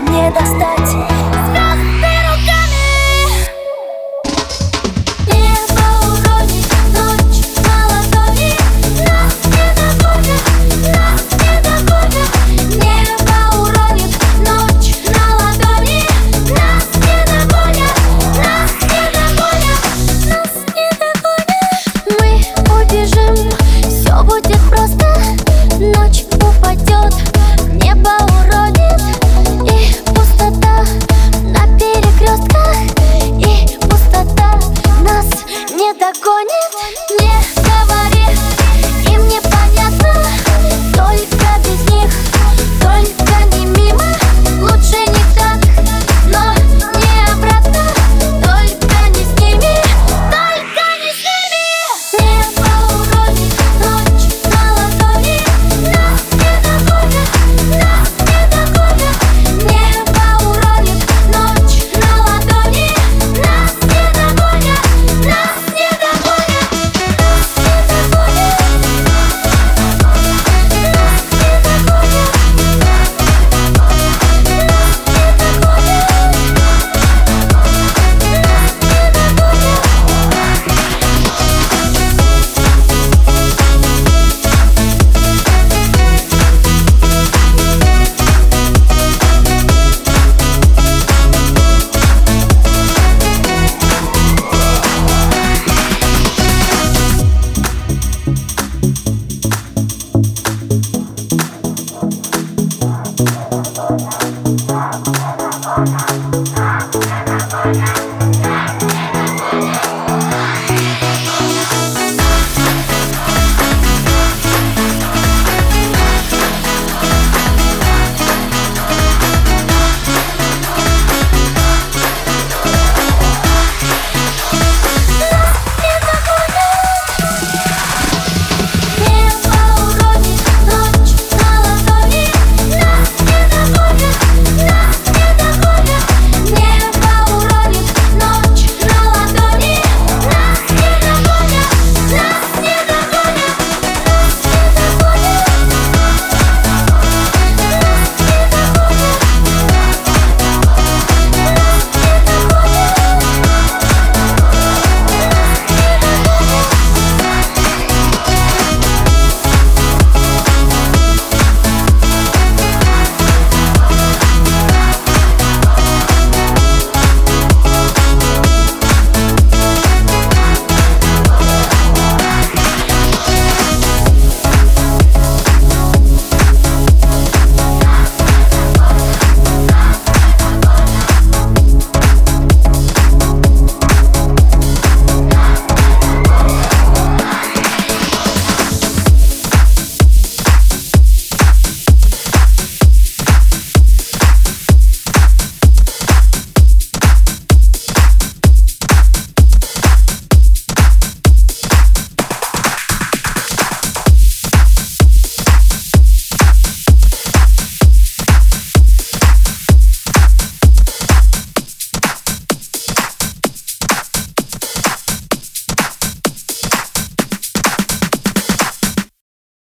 не достать.